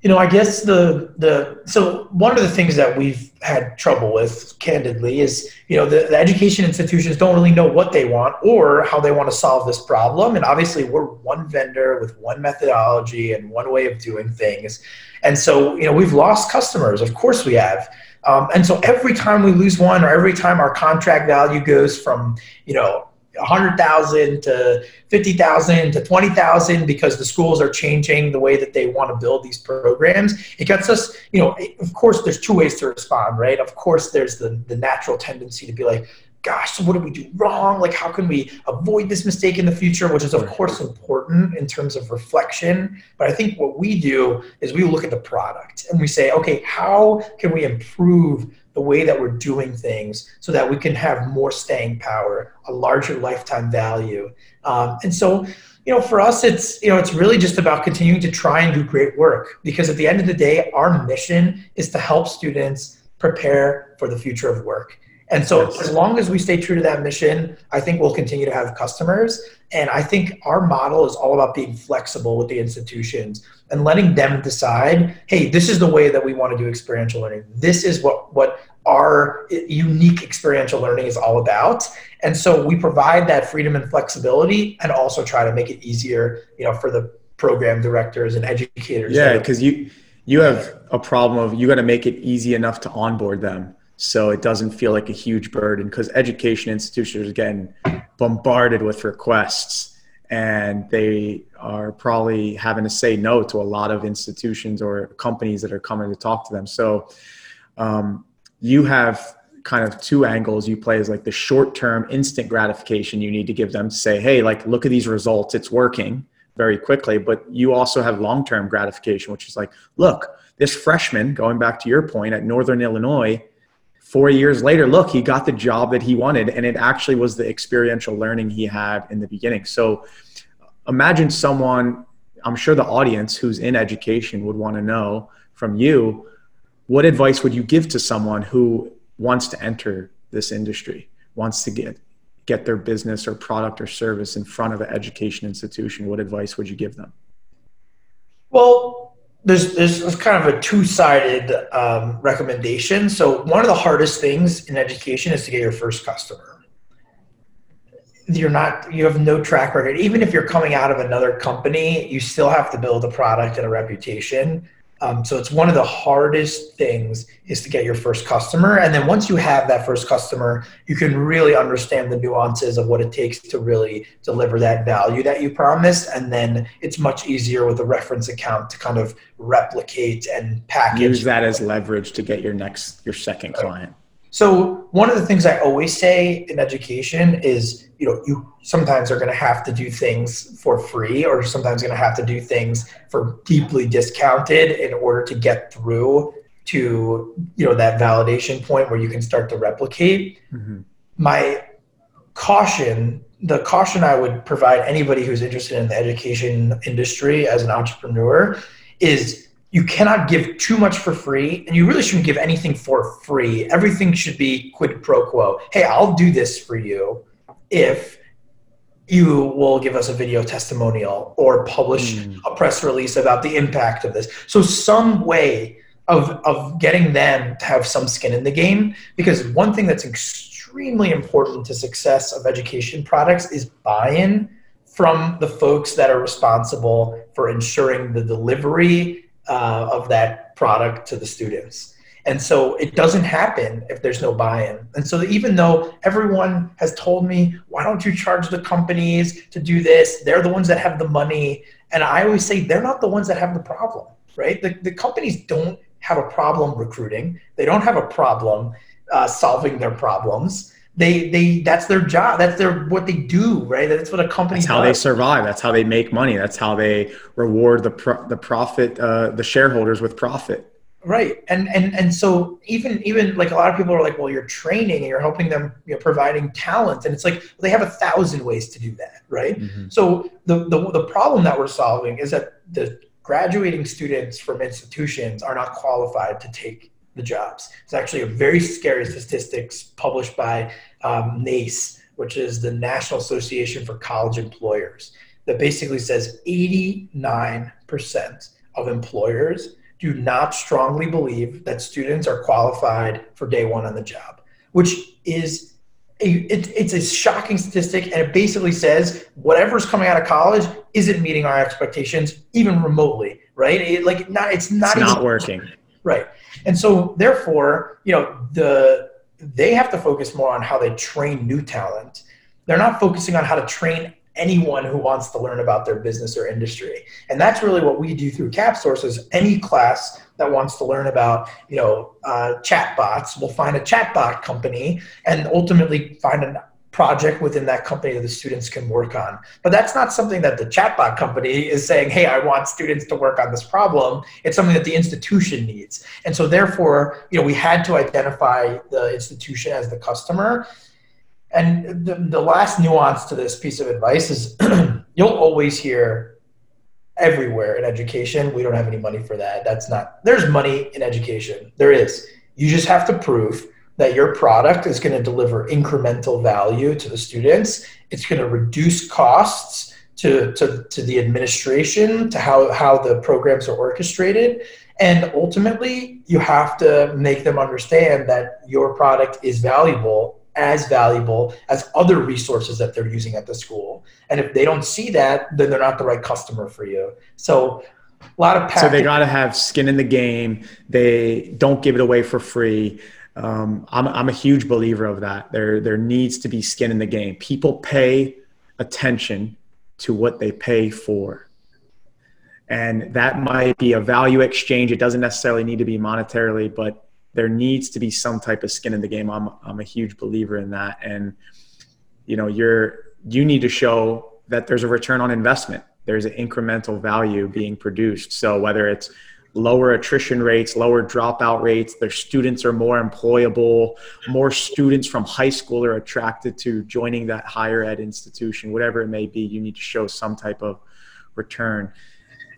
you know, I guess the the so one of the things that we've had trouble with, candidly, is you know the, the, education institutions don't really know what they want or how they want to solve this problem. And obviously, we're one vendor with one methodology and one way of doing things. And so, you know, we've lost customers. Of course, we have. Um, and so every time we lose one, or every time our contract value goes from you know 100,000 to 50,000 to 20,000 because the schools are changing the way that they want to build these programs. It gets us, you know, of course, there's two ways to respond, right? Of course, there's the, the natural tendency to be like, gosh, so what did we do wrong? Like, how can we avoid this mistake in the future? Which is, of course, important in terms of reflection. But I think what we do is we look at the product and we say, okay, how can we improve the way that we're doing things so that we can have more staying power, a larger lifetime value. Um, and so, you know, for us, it's, you know, it's really just about continuing to try and do great work because at the end of the day, our mission is to help students prepare for the future of work. And so, yes. as long as we stay true to that mission, I think we'll continue to have customers. And I think our model is all about being flexible with the institutions and letting them decide hey, this is the way that we want to do experiential learning. This is what, what our unique experiential learning is all about. And so, we provide that freedom and flexibility and also try to make it easier you know, for the program directors and educators. Yeah, because you, you have a problem of you got to make it easy enough to onboard them so it doesn't feel like a huge burden because education institutions are getting bombarded with requests and they are probably having to say no to a lot of institutions or companies that are coming to talk to them. So um, you have kind of two angles you play as like the short term instant gratification you need to give them to say hey like look at these results. It's working very quickly. But you also have long term gratification which is like look this freshman going back to your point at northern illinois four years later, look, he got the job that he wanted, and it actually was the experiential learning he had in the beginning. So imagine someone, I'm sure the audience who's in education would want to know from you what advice would you give to someone who wants to enter this industry, wants to get get their business or product or service in front of an education institution? What advice would you give them? Well, there's there's kind of a two-sided um, recommendation. So one of the hardest things in education is to get your first customer. You're not you have no track record. Even if you're coming out of another company, you still have to build a product and a reputation. Um, so it's one of the hardest things is to get your first customer, and then once you have that first customer, you can really understand the nuances of what it takes to really deliver that value that you promised, and then it's much easier with a reference account to kind of replicate and package. Use that as leverage to get your next your second client. So one of the things I always say in education is, you know, you sometimes are going to have to do things for free, or sometimes going to have to do things for deeply discounted in order to get through to, you know, that validation point where you can start to replicate. Mm-hmm. My caution, the caution I would provide anybody who's interested in the education industry as an entrepreneur is you cannot give too much for free and you really shouldn't give anything for free. Everything should be quid pro quo. Hey i'll do this for you if you will give us a video testimonial or publish mm. a press release about the impact of this. So some way of of getting them to have some skin in the game because one thing that's extremely important to success of education products is buy-in from the folks that are responsible for ensuring the delivery uh, of that product to the students. And so it doesn't happen if there's no buy-in. And so even though everyone has told me, why don't you charge the companies to do this? They're the ones that have the money. And I always say they're not the ones that have the problem, right? The, the companies don't have a problem recruiting. They don't have a problem uh, solving their problems they they that's their job. That's their what they do right? That's what a company that's how does. they survive. That's how they make money. That's how they reward the pro- the profit uh, the shareholders with profit. Right. And and and so even even like a lot of people are like well you're training and you're helping them you know providing talent. And it's like well, they have a thousand ways to do that right? Mm-hmm. so the, the the problem that we're solving is that the graduating students from institutions are not qualified to take the jobs. It's actually a very scary statistics published by um, NACE, which is the National Association for College Employers, that basically says 89% of employers do not strongly believe that students are qualified for day one on the job, which is a, it, it's a shocking statistic, and it basically says whatever's coming out of college isn't meeting our expectations, even remotely. Right? It, like not, it's not. It's not working. Right. And so therefore, you know, the they have to focus more on how they train new talent they're not focusing on how to train anyone who wants to learn about their business or industry. And that's really what we do through CapSource is any class that wants to learn about, you know, uh, chatbots will find a chatbot company and ultimately find a project within that company that the students can work on. But that's not something that the chatbot company is saying, hey, I want students to work on this problem. It's something that the institution needs. And so therefore, you know, we had to identify the institution as the customer and the, the last nuance to this piece of advice is you'll always hear everywhere in education we don't have any money for that that's not there's money in education there is you just have to prove that your product is going to deliver incremental value to the students it's going to reduce costs to, to, to the administration to how, how the programs are orchestrated and ultimately you have to make them understand that your product is valuable as valuable as other resources that they're using at the school. And if they don't see that, then they're not the right customer for you. So a lot of so they got to have skin in the game. They don't give it away for free. Um, I'm, I'm a huge believer of that. There there needs to be skin in the game. People pay attention to what they pay for. And that might be a value exchange. It doesn't necessarily need to be monetarily, but there needs to be some type of skin in the game. I'm I'm a huge believer in that, and you know you're you need to show that there's a return on investment. There's an incremental value being produced. So whether it's lower attrition rates, lower dropout rates, their students are more employable, more students from high school are attracted to joining that higher ed institution, whatever it may be, you need to show some type of return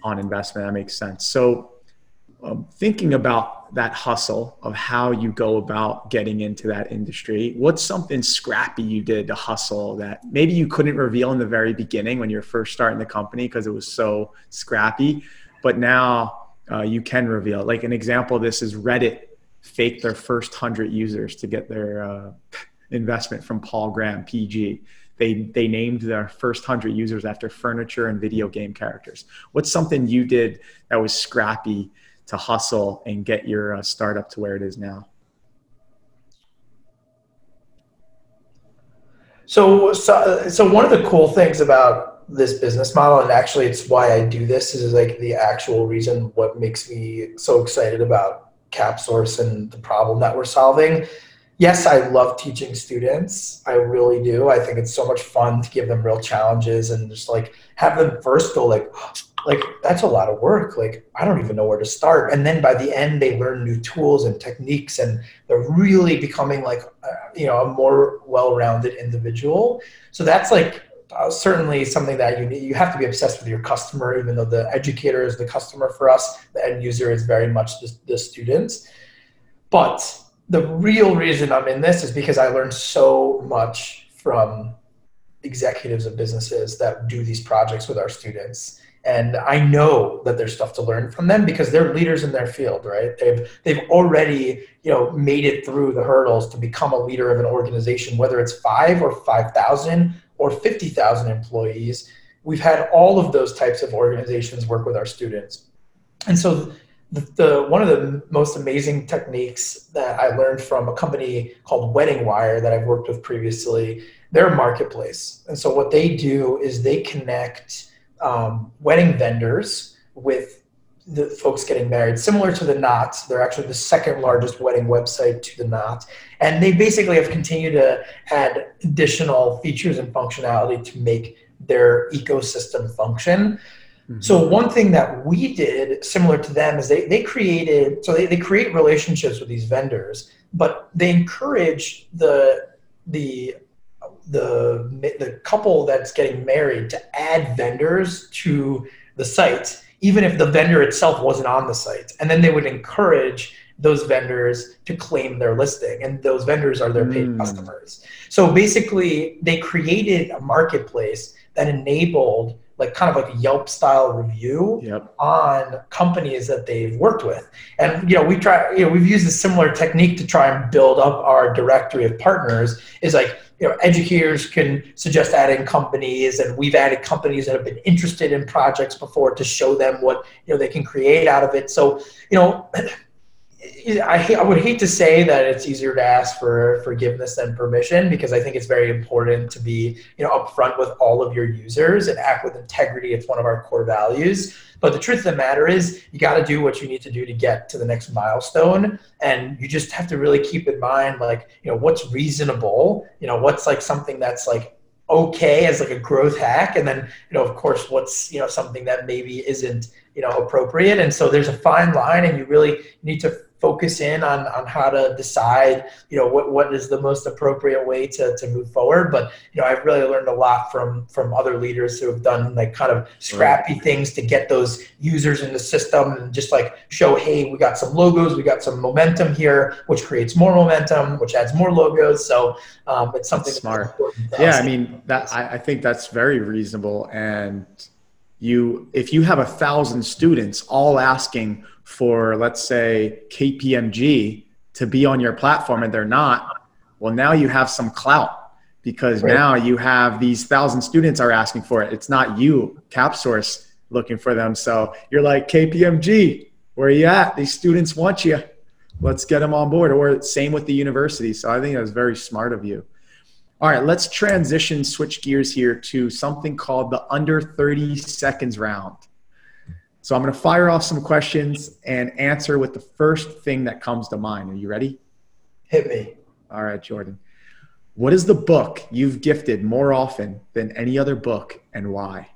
on investment. That makes sense. So um, thinking about that hustle of how you go about getting into that industry what's something scrappy you did to hustle that maybe you couldn't reveal in the very beginning when you're first starting the company because it was so scrappy but now uh, you can reveal. Like an example of this is reddit faked their first 100 users to get their uh, investment from paul graham pg they they named their first 100 users after furniture and video game characters. What's something you did that was scrappy to hustle and get your uh, startup to where it is now? So, so, so one of the cool things about this business model, and actually it's why I do this, is like the actual reason what makes me so excited about CapSource and the problem that we're solving. Yes, I love teaching students. I really do. I think it's so much fun to give them real challenges and just like have them first go like, like that's a lot of work like i don't even know where to start and then by the end they learn new tools and techniques and they're really becoming like uh, you know a more well-rounded individual so that's like uh, certainly something that you need you have to be obsessed with your customer even though the educator is the customer for us the end user is very much the, the students but the real reason i'm in this is because i learned so much from executives of businesses that do these projects with our students and I know that there's stuff to learn from them because they're leaders in their field, right? They've they've already you know made it through the hurdles to become a leader of an organization, whether it's five or five thousand or fifty thousand employees. We've had all of those types of organizations work with our students, and so the, the, one of the most amazing techniques that I learned from a company called Wedding Wire that I've worked with previously. They're a marketplace, and so what they do is they connect um, wedding vendors with the folks getting married, similar to the Knot. They're actually the second largest wedding website to the Knot. And they basically have continued to add additional features and functionality to make their ecosystem function. Mm-hmm. So one thing that we did similar to them is they, they created, so they, they create relationships with these vendors, but they encourage the, the the the couple that's getting married to add vendors to the site even if the vendor itself wasn't on the site and then they would encourage those vendors to claim their listing and those vendors are their paid mm. customers so basically they created a marketplace that enabled like kind of like a Yelp style review yep. on companies that they've worked with. And you know, we try you know, we've used a similar technique to try and build up our directory of partners is like you know, educators can suggest adding companies, and we've added companies that have been interested in projects before to show them what you know they can create out of it. So, you know, I, I would hate to say that it's easier to ask for forgiveness than permission because I think it's very important to be you know upfront with all of your users and act with integrity. It's one of our core values. But the truth of the matter is, you got to do what you need to do to get to the next milestone, and you just have to really keep in mind like you know what's reasonable. You know what's like something that's like okay as like a growth hack and then you know of course what's you know something that maybe isn't you know appropriate and so there's a fine line and you really need to focus in on, on how to decide, you know, what, what is the most appropriate way to, to move forward. But, you know, I've really learned a lot from, from other leaders who have done like kind of scrappy right. things to get those users in the system and just like show, hey, we got some logos, we got some momentum here, which creates more momentum, which adds more logos. So um, it's something that's smart. yeah. I mean, that, I, I think that's very reasonable. And you, if you have a thousand students all asking for let's say KPMG to be on your platform and they're not, well now you have some clout because right. now you have these thousand students are asking for it. It's not you, CapSource, looking for them. So you're like KPMG, where are you at? These students want you. Let's get them on board. Or same with the university. So I think that was very smart of you. All right, let's transition, switch gears here to something called the under 30 seconds round. So I'm going to fire off some questions and answer with the first thing that comes to mind. Are you ready? Hit me. All right, Jordan. What is the book you've gifted more often than any other book and why?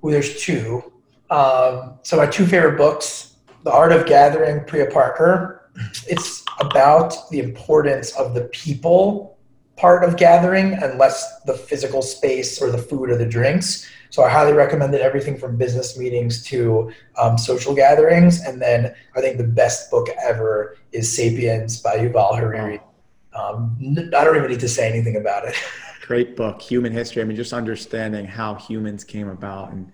Well, there's two. Um, so my two favorite books, The Art of Gathering, Priya Parker. It's about the importance of the people part of gathering and less the physical space or the food or the drinks. So I highly recommend that Everything from business meetings to um, social gatherings. And then I think the best book ever is *Sapiens* by Yuval Harari. Um, I don't even need to say anything about it. Great book, Human History. I mean, just understanding how humans came about and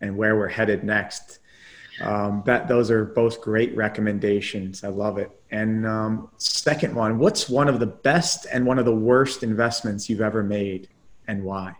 and where we're headed next. Um, that those are both great recommendations. I love it. And um, second one, what's one of the best and one of the worst investments you've ever made, and why?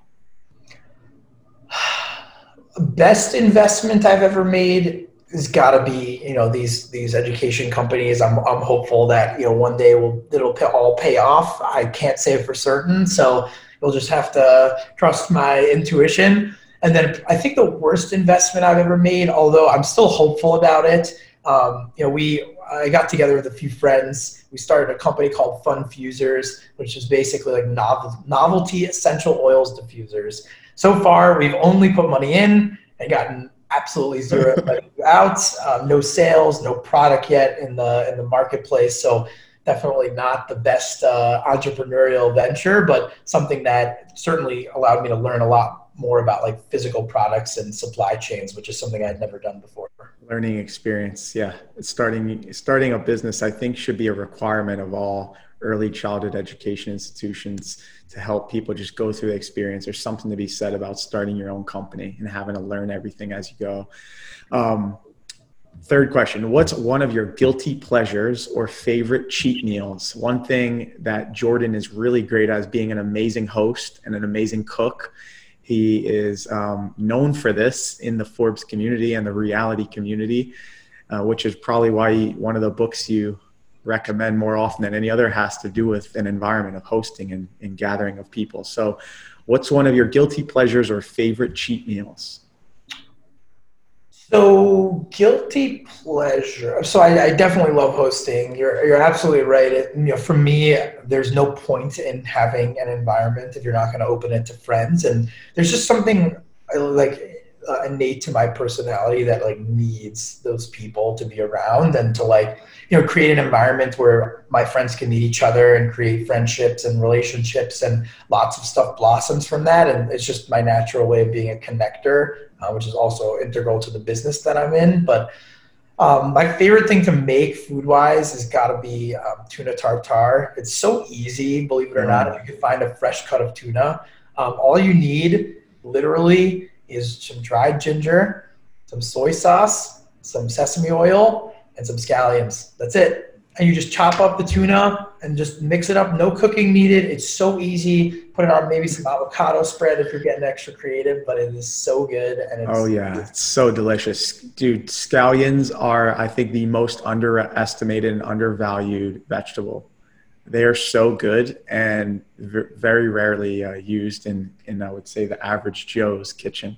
best investment I've ever made has got to be you know these these education companies. I'm I'm hopeful that you know one day will it'll all pay off. I can't say for certain, so you'll just have to trust my intuition. And then I think the worst investment I've ever made, although I'm still hopeful about it. Um, you know, we I got together with a few friends. We started a company called Fun Fusers, which is basically like novel, novelty essential oils diffusers. So far, we've only put money in and gotten absolutely zero out. Um, no sales, no product yet in the in the marketplace. So definitely not the best uh, entrepreneurial venture, but something that certainly allowed me to learn a lot more about like physical products and supply chains, which is something I'd never done before. Learning experience, yeah. Starting starting a business, I think, should be a requirement of all early childhood education institutions to help people just go through the experience. There's something to be said about starting your own company and having to learn everything as you go. Um, third question What's one of your guilty pleasures or favorite cheat meals? One thing that Jordan is really great at is being an amazing host and an amazing cook. He is um, known for this in the Forbes community and the reality community, uh, which is probably why he, one of the books you recommend more often than any other has to do with an environment of hosting and, and gathering of people. So, what's one of your guilty pleasures or favorite cheat meals? So guilty pleasure. So I, I, definitely love hosting. You're you're absolutely right. It, you know, for me, there's no point in having an environment if you're not going to open it to friends. And there's just something like uh, innate to my personality that like needs those people to be around and to like you know create an environment where my friends can meet each other and create friendships and relationships and lots of stuff blossoms from that and it's just my natural way of being a connector uh, which is also integral to the business that i'm in but um, my favorite thing to make food wise has got to be um, tuna tartare it's so easy believe it or not if you can find a fresh cut of tuna um, all you need literally is some dried ginger, some soy sauce, some sesame oil, and some scallions. That's it. And you just chop up the tuna and just mix it up. No cooking needed. It's so easy. Put it on maybe some avocado spread if you're getting extra creative, but it is so good. And it's, oh yeah, it's so delicious, dude. Scallions are, I think, the most underestimated and undervalued vegetable. They are so good and very rarely uh, used in, in I would say the average Joe's kitchen.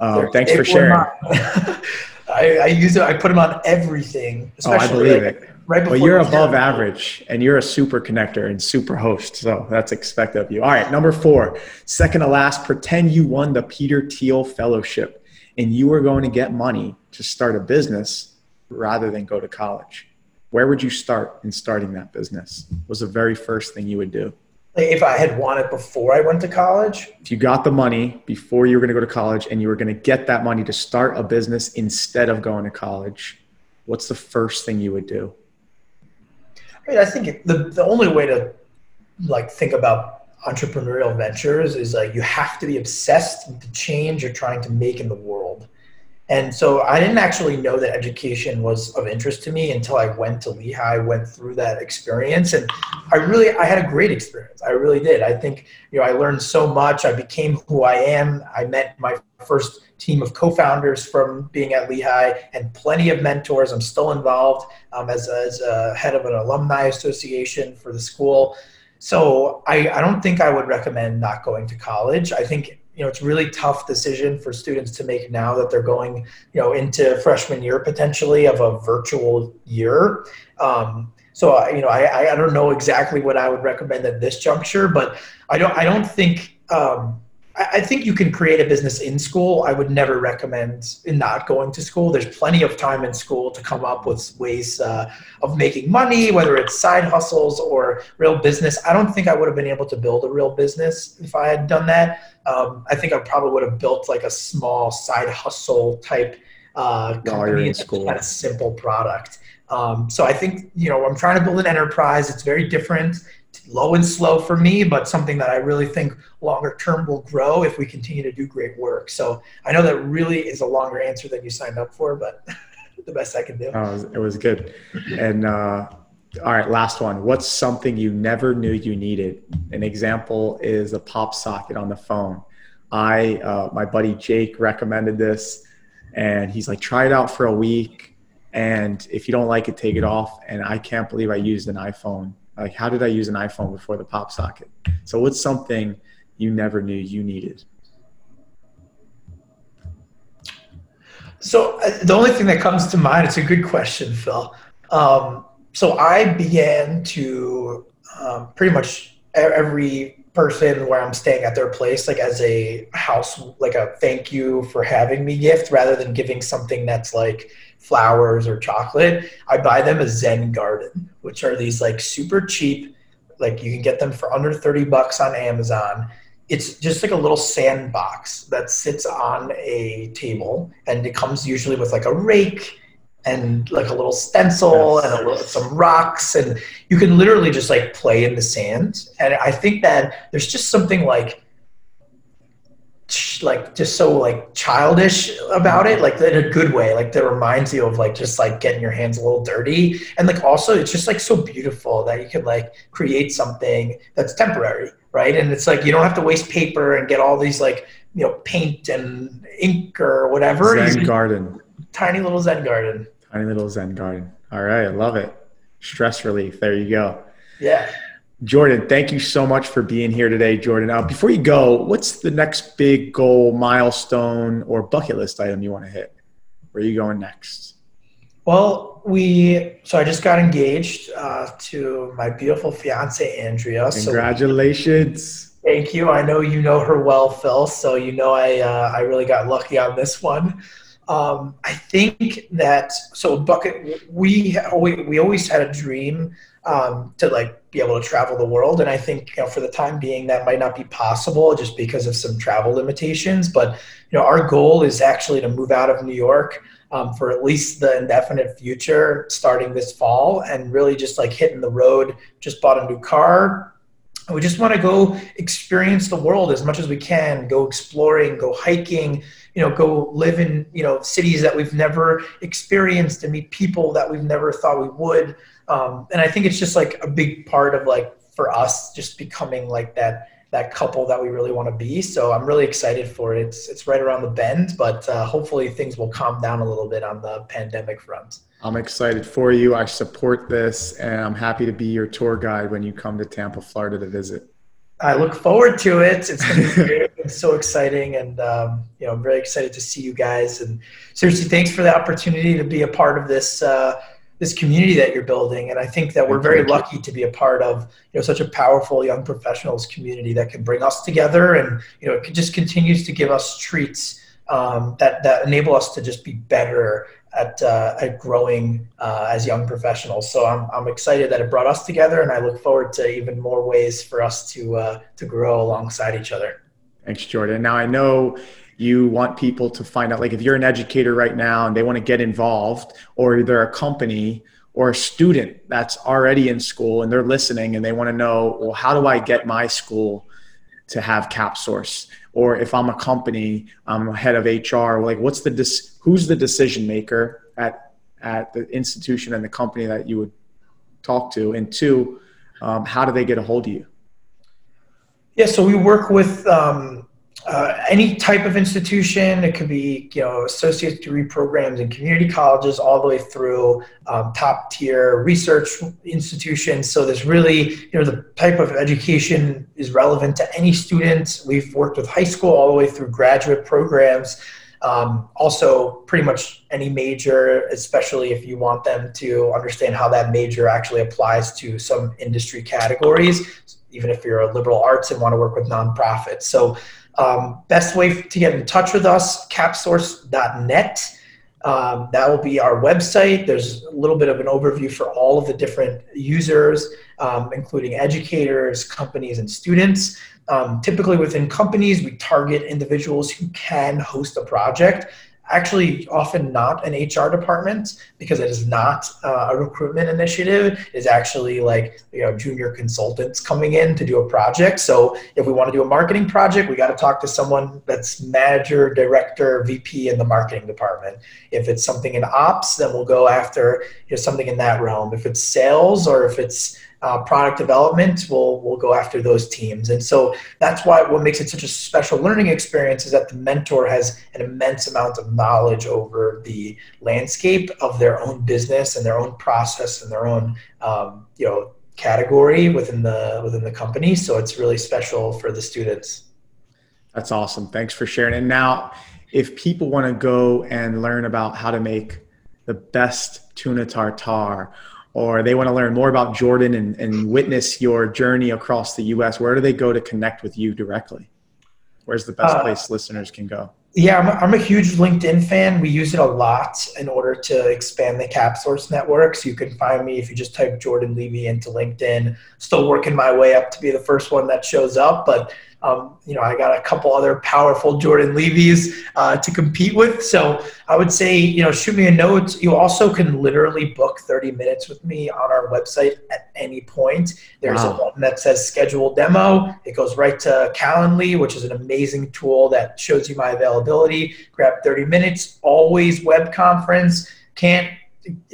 Uh, thanks for sharing. I, I, use it. I put them on everything. oh, I believe like, it. Right but you're above average, and you're a super connector and super host, so that's expected of you. All right, number four, second to last. Pretend you won the Peter Thiel Fellowship, and you were going to get money to start a business rather than go to college. Where would you start in starting that business? Was the very first thing you would do? if I had won it before I went to college. If you got the money before you were going to go to college and you were going to get that money to start a business instead of going to college, what's the first thing you would do? I think the, the only way to like think about entrepreneurial ventures is like you have to be obsessed with the change you're trying to make in the world. And so I didn't actually know that education was of interest to me until I went to Lehigh, went through that experience. And I really, I had a great experience. I really did. I think, you know, I learned so much. I became who I am. I met my first team of co-founders from being at Lehigh and plenty of mentors. I'm still involved um, as, as a head of an alumni association for the school. So I, I don't think I would recommend not going to college. I think you know it's really tough decision for students to make now that they're going you know into freshman year potentially of a virtual year. Um, so I, you know I, I don't know exactly what i would recommend at this juncture but i don't i don't think um, I think you can create a business in school. I would never recommend not going to school. There's plenty of time in school to come up with ways uh, of making money, whether it's side hustles or real business. I don't think I would have been able to build a real business if I had done that. Um, I think I probably would have built like a small side hustle type uh, company and school. had a simple product. Um, so I think you know I'm trying to build an enterprise. It's very different low and slow for me, but something that I really think longer term will grow if we continue to do great work. So I know that really is a longer answer than you signed up for, but the best I can do. Oh, it was good. And uh, all right, last one. What's something you never knew you needed? An example is a pop socket on the phone. I, uh, my buddy Jake recommended this, and he's like, try it out for a week. And if you don't like it, take it off. And I can't believe I used an iPhone like, how did I use an iPhone before the pop socket? So, what's something you never knew you needed? So, uh, the only thing that comes to mind, it's a good question, Phil. Um, so, I began to um, pretty much every person where I'm staying at their place, like as a house, like a thank you for having me gift, rather than giving something that's like flowers or chocolate, I buy them a Zen garden, which are these like super cheap, like you can get them for under 30 bucks on Amazon. It's just like a little sandbox that sits on a table and it comes usually with like a rake and like a little stencil yes. and a little, some rocks and you can literally just like play in the sand and i think that there's just something like like just so like childish about it like in a good way like that reminds you of like just like getting your hands a little dirty. And like also it's just like so beautiful that you can like create something that's temporary right? And it's like you don't have to waste paper and get all these like you know paint and ink or whatever. Zen garden. Tiny little zen garden. Tiny little zen garden. All right i love it. Stress relief. There you go. Yeah Jordan, thank you so much for being here today, Jordan. Now, before you go, what's the next big goal, milestone, or bucket list item you want to hit? Where are you going next? Well, we so I just got engaged uh, to my beautiful fiance Andrea. Congratulations! So thank you. I know you know her well, Phil. So you know I uh, I really got lucky on this one. Um, I think that so bucket we we we always had a dream um, to like be able to travel the world. And I think you know, for the time being, that might not be possible just because of some travel limitations. But you know, our goal is actually to move out of New York um, for at least the indefinite future, starting this fall, and really just like hitting the road. Just bought a new car. We just want to go experience the world as much as we can. Go exploring, go hiking, you know go live in you know cities that we've never experienced and meet people that we've never thought we would um, and i think it's just like a big part of like for us just becoming like that that couple that we really want to be so i'm really excited for it it's it's right around the bend but uh, hopefully things will calm down a little bit on the pandemic front i'm excited for you i support this and i'm happy to be your tour guide when you come to tampa florida to visit I look forward to it. It's going to be great. it's so exciting, and um, you know, I'm very excited to see you guys. And seriously, thanks for the opportunity to be a part of this uh, this community that you're building. And I think that we're very lucky to be a part of you know such a powerful young professionals community that can bring us together, and you know, it just continues to give us treats um, that that enable us to just be better at, uh, at growing uh, as young professionals. So I'm, I'm excited that it brought us together, and I look forward to even more ways for us to uh, to grow alongside each other. Thanks, Jordan. Now I know you want people to find out, like if you're an educator right now and they want to get involved, or they're a company or a student that's already in school and they're listening and they want to know, well, how do I get my school to have CapSource? Or if I'm a company, I'm a head of HR, like what's the dis- who's the decision maker at at the institution and the company that you would talk to, and two, um, how do they get a hold of you? Yeah, so we work with um, uh, any type of institution. It could be, you know, associate degree programs in community colleges, all the way through um, top tier research institutions. So there's really, you know, the type of education is relevant to any student. We've worked with high school all the way through graduate programs. Um, also, pretty much any major, especially if you want them to understand how that major actually applies to some industry categories, even if you're a liberal arts and want to work with nonprofits. So, um, best way to get in touch with us, capsource.net. Um, that will be our website. There's a little bit of an overview for all of the different users, um, including educators, companies, and students. Um, typically within companies, we target individuals who can host a project. Actually, often not an HR department because it is not uh, a recruitment initiative. It's actually like you know junior consultants coming in to do a project. So if we want to do a marketing project, we got to talk to someone that's manager, director, VP in the marketing department. If it's something in ops, then we'll go after you know, something in that realm. If it's sales or if it's uh, product development, we'll we'll go after those teams. And so that's why what makes it such a special learning experience is that the mentor has an immense amount of knowledge over the landscape of their own business and their own process and their own um, you know category within the within the company. So it's really special for the students. That's awesome. Thanks for sharing. And now, if people want to go and learn about how to make the best tuna tartare or they want to learn more about Jordan and, and witness your journey across the US, where do they go to connect with you directly? Where's the best uh, place listeners can go? Yeah, I'm a, I'm a huge LinkedIn fan. We use it a lot in order to expand the CapSource network. So you can find me if you just type Jordan Levy into LinkedIn. Still working my way up to be the first one that shows up, but um, you know, I got a couple other powerful Jordan Levy's uh, to compete with. So I would say, you know, shoot me a note. You also can literally book 30 minutes with me on our website at any point. There's wow. a button that says schedule demo. It goes right to Calendly, which is an amazing tool that shows you my availability. Grab 30 minutes, always web conference. Can't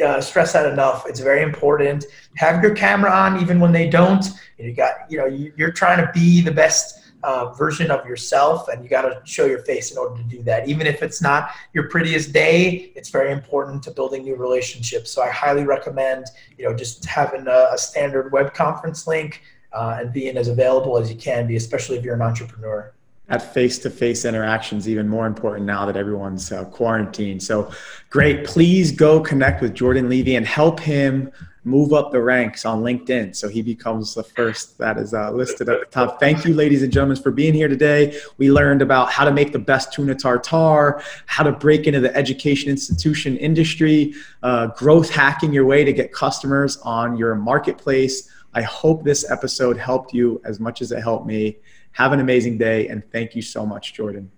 uh, stress that enough. It's very important. Have your camera on even when they don't. You got, you know, you're trying to be the best uh, version of yourself and you got to show your face in order to do that. Even if it's not your prettiest day it's very important to building new relationships. So i highly recommend you know just having a, a standard web conference link uh, and being as available as you can be especially if you're an entrepreneur. That face-to-face interactions even more important now that everyone's uh, quarantined. So great. Please go connect with jordan levy and help him move up the ranks on LinkedIn. So he becomes the first that is uh, listed at the top. Thank you, ladies and gentlemen, for being here today. We learned about how to make the best tuna tartar, how to break into the education institution industry, uh, growth hacking your way to get customers on your marketplace. I hope this episode helped you as much as it helped me. Have an amazing day, and thank you so much, Jordan.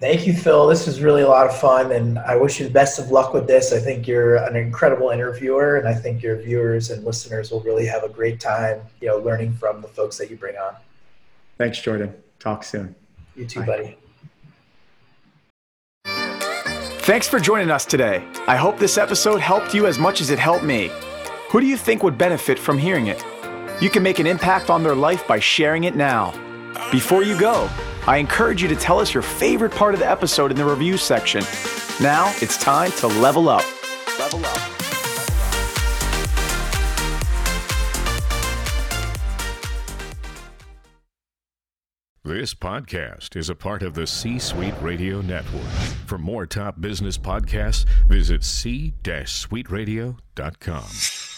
Thank you, Phil. This was really a lot of fun, and I wish you the best of luck with this. I think you're an incredible interviewer, and I think your viewers and listeners will really have a great time, you know, learning from the folks that you bring on. Thanks, Jordan. Talk soon. You too, Bye. buddy. Thanks for joining us today. I hope this episode helped you as much as it helped me. Who do you think would benefit from hearing it? You can make an impact on their life by sharing it now. Before you go, I encourage you to tell us your favorite part of the episode in the review section. Now it's time to level up. Level up. This podcast is a part of the C Suite Radio Network. For more top business podcasts, visit c-suiteradio.com.